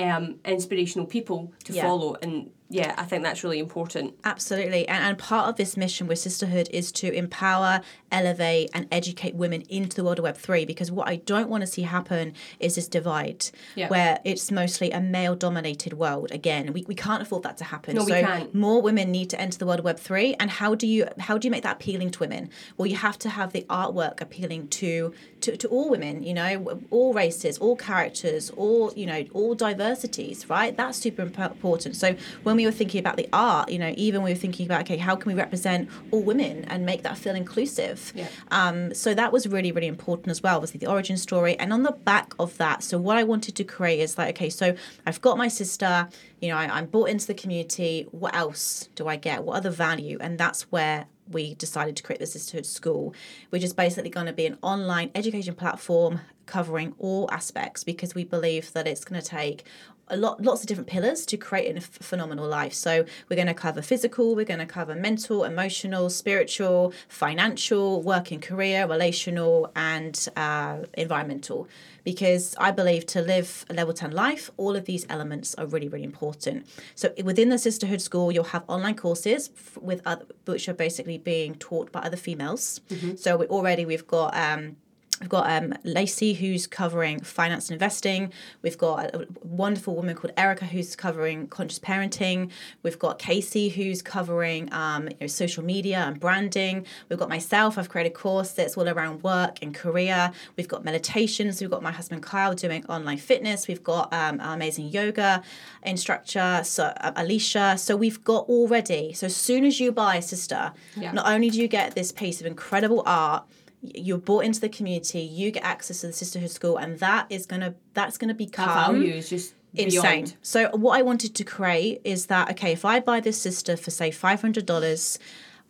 [SPEAKER 3] um, inspirational people to
[SPEAKER 2] Yeah.
[SPEAKER 3] follow. And yeah, I think that's really important.
[SPEAKER 2] Absolutely. And, and part of this mission with Sisterhood is to empower, elevate, and educate women into the world of Web3 because what I don't want to see happen is this divide
[SPEAKER 3] Yeah.
[SPEAKER 2] where it's mostly a male dominated world. Again, we, we can't afford that to happen.
[SPEAKER 3] No, we
[SPEAKER 2] so
[SPEAKER 3] can't.
[SPEAKER 2] more women need to enter the world of Web3. And how do you how do you make that appealing to women? Well, you have to have the artwork appealing to to, to all women, you know, all races, all characters, all, you know, all diversities, right? That's super important. So when we were thinking about the art, you know, even we were thinking about, okay, how can we represent all women and make that feel inclusive?
[SPEAKER 3] Yeah.
[SPEAKER 2] Um, so that was really, really important as well, obviously the origin story. And on the back of that, so what I wanted to create is like, okay, so I've got my sister, you know, I, I'm brought into the community. What else do I get? What other value? And that's where we decided to create the Sisterhood School, which is basically going to be an online education platform covering all aspects because we believe that it's going to take a lot lots of different pillars to create a phenomenal life. So we're going to cover physical we're going to cover mental emotional spiritual financial work and career relational and uh, environmental. Because i believe to live a level 10 life all of these elements are really really important. So within the sisterhood school you'll have online courses with other, which are basically being taught by other females. So we already we've got um, We've got um, Lacey who's covering finance and investing. We've got a wonderful woman called Erica who's covering conscious parenting. We've got Casey who's covering um, you know, social media and branding. We've got myself. I've created a course that's all around work and career. We've got meditations. We've got my husband Kyle doing online fitness. We've got um, our amazing yoga instructor, so uh, Alicia. So we've got already. So as soon as you buy a sister,
[SPEAKER 3] Yeah.
[SPEAKER 2] not only do you get this piece of incredible art you're brought into the community you get access to the sisterhood school and that is gonna that's gonna
[SPEAKER 3] That
[SPEAKER 2] become
[SPEAKER 3] value is just
[SPEAKER 2] insane
[SPEAKER 3] beyond.
[SPEAKER 2] so what i wanted to create is that okay if i buy this sister for say $500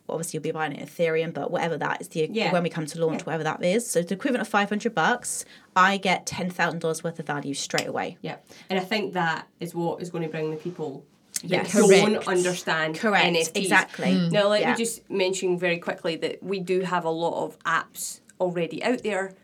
[SPEAKER 2] obviously you'll be buying it ethereum but whatever that is the
[SPEAKER 3] Yeah.
[SPEAKER 2] when we come to launch whatever that is so the equivalent of 500 bucks i get $10000 worth of value straight away
[SPEAKER 3] Yeah. And I think that is what is going to bring the people that
[SPEAKER 2] Yes.
[SPEAKER 3] don't understand
[SPEAKER 2] correct
[SPEAKER 3] NFTs.
[SPEAKER 2] exactly
[SPEAKER 3] Now, let
[SPEAKER 2] Yeah.
[SPEAKER 3] me just mention very quickly that we do have a lot of apps already out there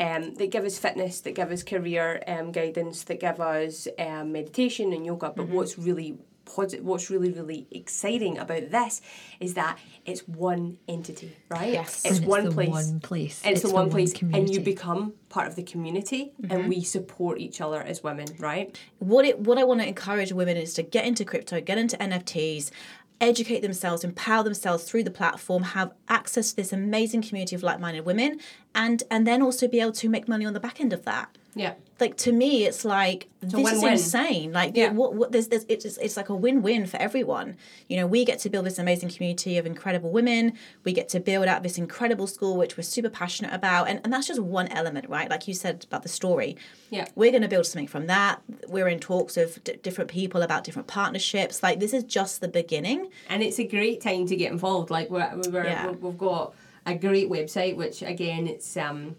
[SPEAKER 3] um, that give us fitness, that give us career um, guidance, that give us um, meditation and yoga. But what's really posit- what's really really exciting about this is that it's one entity, right?
[SPEAKER 2] Yes.
[SPEAKER 3] it's
[SPEAKER 1] And
[SPEAKER 3] one
[SPEAKER 1] the
[SPEAKER 3] place.
[SPEAKER 1] one place.
[SPEAKER 3] It's, the one place, and you become part of the community, and mm-hmm. we support each other as women, right?
[SPEAKER 2] what it what I want to encourage women is to get into crypto, get into NFTs, educate themselves, empower themselves through the platform, have access to this amazing community of like-minded women, and and then also be able to make money on the back end of that.
[SPEAKER 3] Yeah.
[SPEAKER 2] Like to me, it's like this is insane. Like
[SPEAKER 3] Yeah.
[SPEAKER 2] what, what there's, there's it's it's like a win-win for everyone. You know, we get to build this amazing community of incredible women. We get to build out this incredible school, which we're super passionate about, and and that's just one element, right? Like you said about the story.
[SPEAKER 3] Yeah.
[SPEAKER 2] we're going to build something from that. We're in talks of d- different people about different partnerships. Like this is just the beginning.
[SPEAKER 3] and it's a great time to get involved. Like we're, we're,
[SPEAKER 2] Yeah.
[SPEAKER 3] we've got a great website, which again, it's um,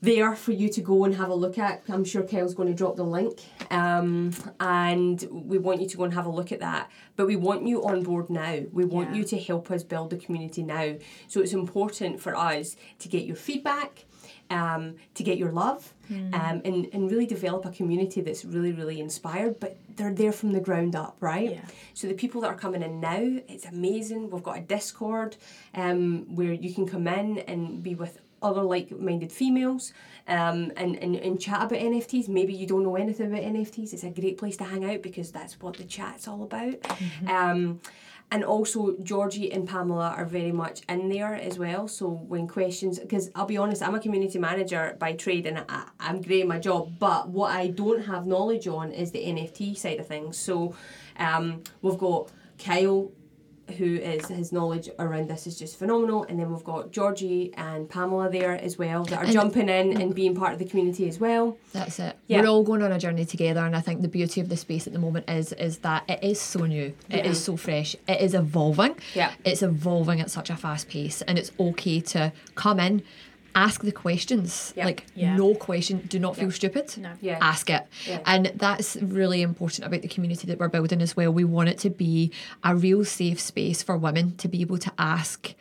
[SPEAKER 3] there for you to go and have a look at. I'm sure Kyle's going to drop the link, um, and we want you to go and have a look at that. But we want you on board now. We want
[SPEAKER 2] Yeah.
[SPEAKER 3] you to help us build the community now. So it's important for us to get your feedback. Um, to get your love um, and, and really develop a community that's really, really inspired, but they're there from the ground up, right?
[SPEAKER 2] Yeah.
[SPEAKER 3] So the people that are coming in now, it's amazing. We've got a Discord um, where you can come in and be with other like-minded females um, and, and, and chat about NFTs. Maybe you don't know anything about NFTs. It's a great place to hang out because that's what the chat's all about. Um, and also Georgie and Pamela are very much in there as well. So when questions, because I'll be honest, I'm a community manager by trade and I, I'm great at my job. But what I don't have knowledge on is the NFT side of things. So um, we've got Kyle who is his knowledge around this is just phenomenal. And then we've got Georgie and Pamela there as well that are jumping in and being part of the community as well.
[SPEAKER 1] That's it.
[SPEAKER 3] Yeah.
[SPEAKER 1] We're all going on a journey together, and I think the beauty of the space at the moment is is that it is so new, it is so fresh, it is evolving.
[SPEAKER 3] Yeah.
[SPEAKER 1] it's evolving at such a fast pace, and it's okay to come in. Ask the questions.
[SPEAKER 3] Yeah.
[SPEAKER 1] Like
[SPEAKER 2] Yeah.
[SPEAKER 1] no question. Do not feel stupid.
[SPEAKER 2] No.
[SPEAKER 3] Yeah.
[SPEAKER 1] Ask it.
[SPEAKER 3] Yeah.
[SPEAKER 1] And that's really important about the community that we're building as well. We want it to be a real safe space for women to be able to ask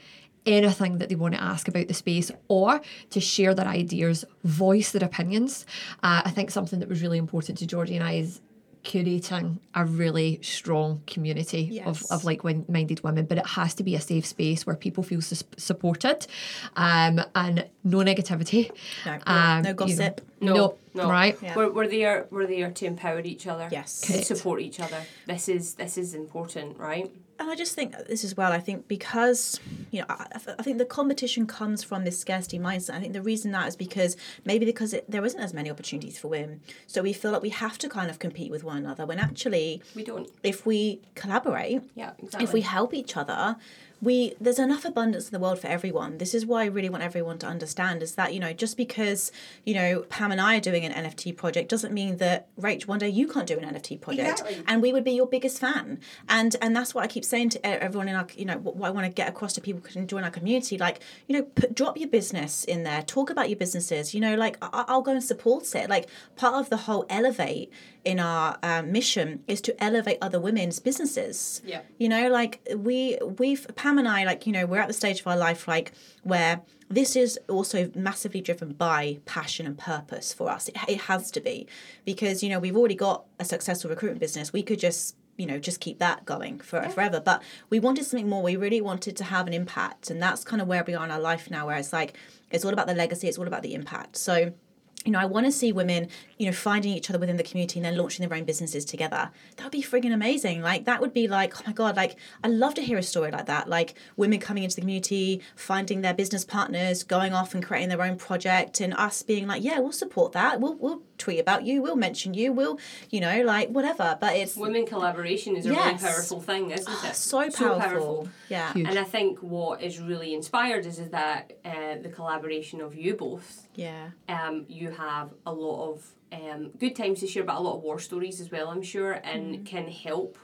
[SPEAKER 1] anything that they want to ask about the space or to share their ideas, voice their opinions. Uh, I think something that was really important to Georgie and I is curating a really strong community of,
[SPEAKER 2] Yes.
[SPEAKER 1] of like-minded women but it has to be a safe space where people feel sus- supported um, and no negativity
[SPEAKER 2] No,
[SPEAKER 1] um,
[SPEAKER 2] no
[SPEAKER 1] you know,
[SPEAKER 2] gossip.
[SPEAKER 1] no,
[SPEAKER 3] no.
[SPEAKER 1] right
[SPEAKER 2] Yeah.
[SPEAKER 3] We're, we're there. We're there to empower each other.
[SPEAKER 2] Yes.
[SPEAKER 3] To
[SPEAKER 1] Correct.
[SPEAKER 3] support each other. This is this is important, right?
[SPEAKER 2] And I just think this as well. I think because you know, I, I think the competition comes from this scarcity mindset. I think the reason that is because maybe because it, there isn't as many opportunities for women, so we feel like we have to kind of compete with one another. When actually,
[SPEAKER 3] We don't.
[SPEAKER 2] if we collaborate,
[SPEAKER 3] Yeah, exactly.
[SPEAKER 2] if we help each other we there's enough abundance in the world for everyone. This is why i really want everyone to understand is that you know just because you know pam and i are doing an nft project doesn't mean that rach one day you can't do an nft project.
[SPEAKER 3] Exactly.
[SPEAKER 2] and we would be your biggest fan. And and that's what i keep saying to everyone in our you know what, what i want to get across to people who can join our community like you know put, drop your business in there talk about your businesses you know like I, i'll go and support it. Like part of the whole elevate in our um, mission is to elevate other women's businesses.
[SPEAKER 3] Yeah.
[SPEAKER 2] you know like we we've pam and i like you know we're at the stage of our life like where this is also massively driven by passion and purpose for us. It, it has to be. Because you know we've already got a successful recruitment business. We could just you know just keep that going for forever. But we wanted something more. We really wanted to have an impact. And that's kind of where we are in our life now where it's like it's all about the legacy. It's all about the impact. So you know, I want to see women, you know, finding each other within the community and then launching their own businesses together. That would be friggin' amazing. Like, that would be like, oh my God, like, I love to hear a story like that. Like, women coming into the community, finding their business partners, going off and creating their own project, and us being like, yeah, we'll support that. We'll, we'll tweet about you. We'll mention you. We'll, you know, like, whatever. But it's
[SPEAKER 3] Women collaboration is a really powerful thing, isn't it?
[SPEAKER 2] so powerful. Yeah.
[SPEAKER 1] Huge.
[SPEAKER 3] And I think what is really inspired is, is that uh, the collaboration of you both.
[SPEAKER 2] Yeah.
[SPEAKER 3] Um, you have a lot of um, good times to share, but a lot of war stories as well, I'm sure, and
[SPEAKER 2] Mm.
[SPEAKER 3] can help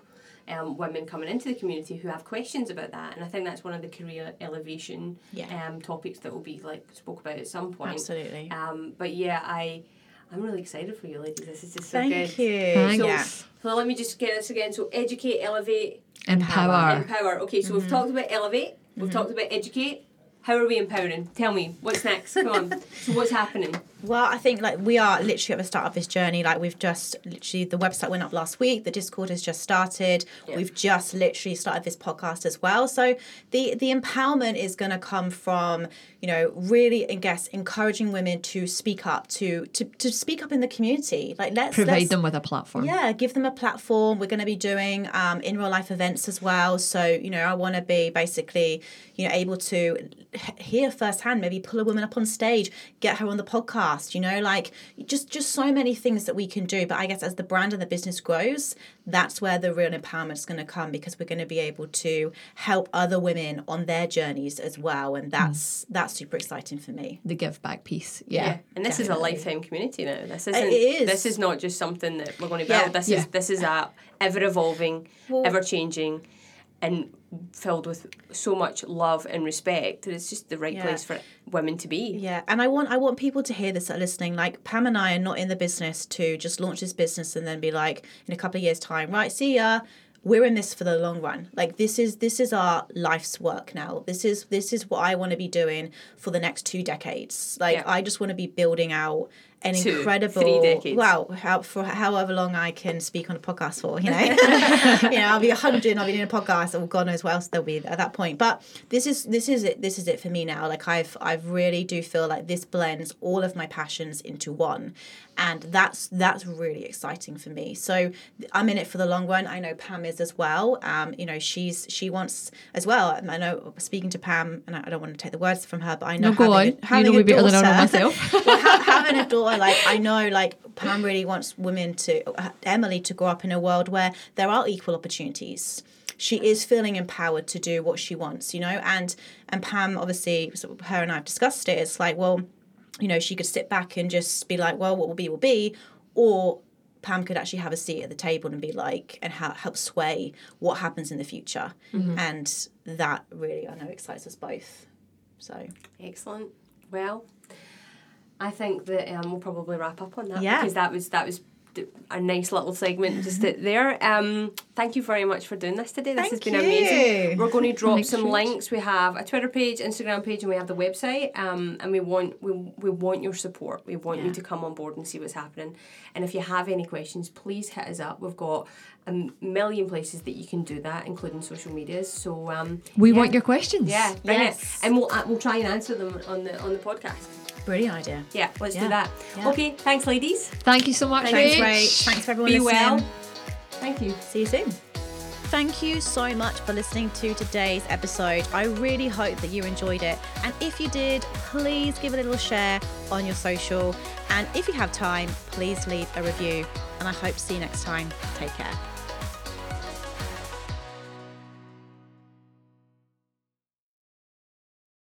[SPEAKER 3] um, women coming into the community who have questions about that. And I think that's one of the career elevation
[SPEAKER 2] Yeah.
[SPEAKER 3] um, topics that will be like spoke about at some point.
[SPEAKER 2] Absolutely.
[SPEAKER 3] Um, but yeah, I I'm really excited for you, ladies. This is just
[SPEAKER 2] Thank
[SPEAKER 3] so good.
[SPEAKER 2] Thank you.
[SPEAKER 1] Thanks.
[SPEAKER 3] So,
[SPEAKER 2] Yeah.
[SPEAKER 3] so let me just get this again. So educate, elevate,
[SPEAKER 1] Empower.
[SPEAKER 3] empower. Okay, so we've talked about elevate, we've talked about educate. How are we empowering? Tell me, what's next? Come on. (laughs) So what's happening?
[SPEAKER 2] Well, I think like we are literally at the start of this journey. Like we've just literally the website went up last week. The Discord has just started.
[SPEAKER 3] Yeah.
[SPEAKER 2] We've just literally started this podcast as well. So the the empowerment is going to come from you know really I guess encouraging women to speak up to to to speak up in the community. Like let's
[SPEAKER 1] Provide
[SPEAKER 2] let's,
[SPEAKER 1] them with a platform.
[SPEAKER 2] yeah, give them a platform. We're going to be doing um, in real life events as well. So, you know, I want to be basically, you know, able to h- hear firsthand, maybe pull a woman up on stage, get her on the podcast, you know, like just just so many things that we can do. But I guess as the brand and the business grows, that's where the real empowerment is going to come because we're going to be able to help other women on their journeys as well. And hmm. that's that's super exciting for me.
[SPEAKER 1] The give back piece. Yeah.
[SPEAKER 3] And this is a
[SPEAKER 2] definitely.
[SPEAKER 3] lifetime community now. This isn't.
[SPEAKER 2] It is.
[SPEAKER 3] This is not just something that we're going to
[SPEAKER 2] Yeah.
[SPEAKER 3] build. This
[SPEAKER 1] Yeah.
[SPEAKER 3] is this is a ever evolving,
[SPEAKER 2] Well-
[SPEAKER 3] ever changing, and filled with so much love and respect that it's just the right
[SPEAKER 2] Yeah.
[SPEAKER 3] place for women to be.
[SPEAKER 2] Yeah, and I want I want people to hear this that are listening. Like Pam and I are not in the business to just launch this business and then be like in a couple of years' time, right? See ya. We're in this for the long run. Like this is this is our life's work now. This is this is what I want to be doing for the next two decades. Like
[SPEAKER 3] Yeah.
[SPEAKER 2] I just want to be building out an
[SPEAKER 3] Two,
[SPEAKER 2] incredible
[SPEAKER 3] three decades.
[SPEAKER 2] wow how, for however long I can speak on a podcast for you know? (laughs) You know I'll be a 100 I'll be doing a podcast or God knows what else there'll be at that point. But this is this is it this is it for me now. Like I've I've really do feel like this blends all of my passions into one. And that's that's really exciting for me. So I'm in it for the long run. I know Pam is as well. Um you know she's she wants as well I know speaking to Pam and I I don't want to take the words from her but I know
[SPEAKER 1] No, go
[SPEAKER 2] having
[SPEAKER 1] on.
[SPEAKER 2] a, having
[SPEAKER 1] you know
[SPEAKER 2] a
[SPEAKER 1] me better than
[SPEAKER 2] daughter-
[SPEAKER 1] myself. (laughs)
[SPEAKER 2] well, ha- having a daughter, like I know, like Pam really wants women to uh, Emily to grow up in a world where there are equal opportunities. She is feeling empowered to do what she wants, you know, and and Pam obviously, her and I have discussed it. It's like, well, you know, she could sit back and just be like, well, what will be will be, or Pam could actually have a seat at the table and be like, and ha- help sway what happens in the future, and that really I know excites us both. So
[SPEAKER 3] Excellent. Well, I think that um, we'll probably wrap up on that
[SPEAKER 2] Yeah.
[SPEAKER 3] because that was that was a nice little segment just it (laughs) there. Um, thank you very much for doing this today. This has been
[SPEAKER 2] you.
[SPEAKER 3] amazing. We're going to drop
[SPEAKER 1] Thanks,
[SPEAKER 3] some
[SPEAKER 1] Rach.
[SPEAKER 3] links. We have a Twitter page, Instagram page, and we have the website. Um, and we want we, we want your support. We want you to come on board and see what's happening. And if you have any questions, please hit us up. We've got a million places that you can do that, including social medias. So um,
[SPEAKER 1] We
[SPEAKER 3] yeah.
[SPEAKER 1] want your questions.
[SPEAKER 3] Yeah, bring
[SPEAKER 2] Yes.
[SPEAKER 3] it, and we'll uh, we'll try and answer them on the on the podcast.
[SPEAKER 2] Brilliant idea.
[SPEAKER 3] Yeah, let's do that.
[SPEAKER 2] Yeah.
[SPEAKER 3] Okay, thanks, ladies.
[SPEAKER 1] Thank you so much,
[SPEAKER 2] Thanks,
[SPEAKER 1] Rach.
[SPEAKER 2] Rach. Thanks for everyone
[SPEAKER 3] Be
[SPEAKER 2] listening.
[SPEAKER 3] well. Thank you.
[SPEAKER 2] See you soon. Thank you so much for listening to today's episode. I really hope that you enjoyed it. And if you did, please give a little share on your social. And if you have time, please leave a review. And I hope to see you next time. Take care.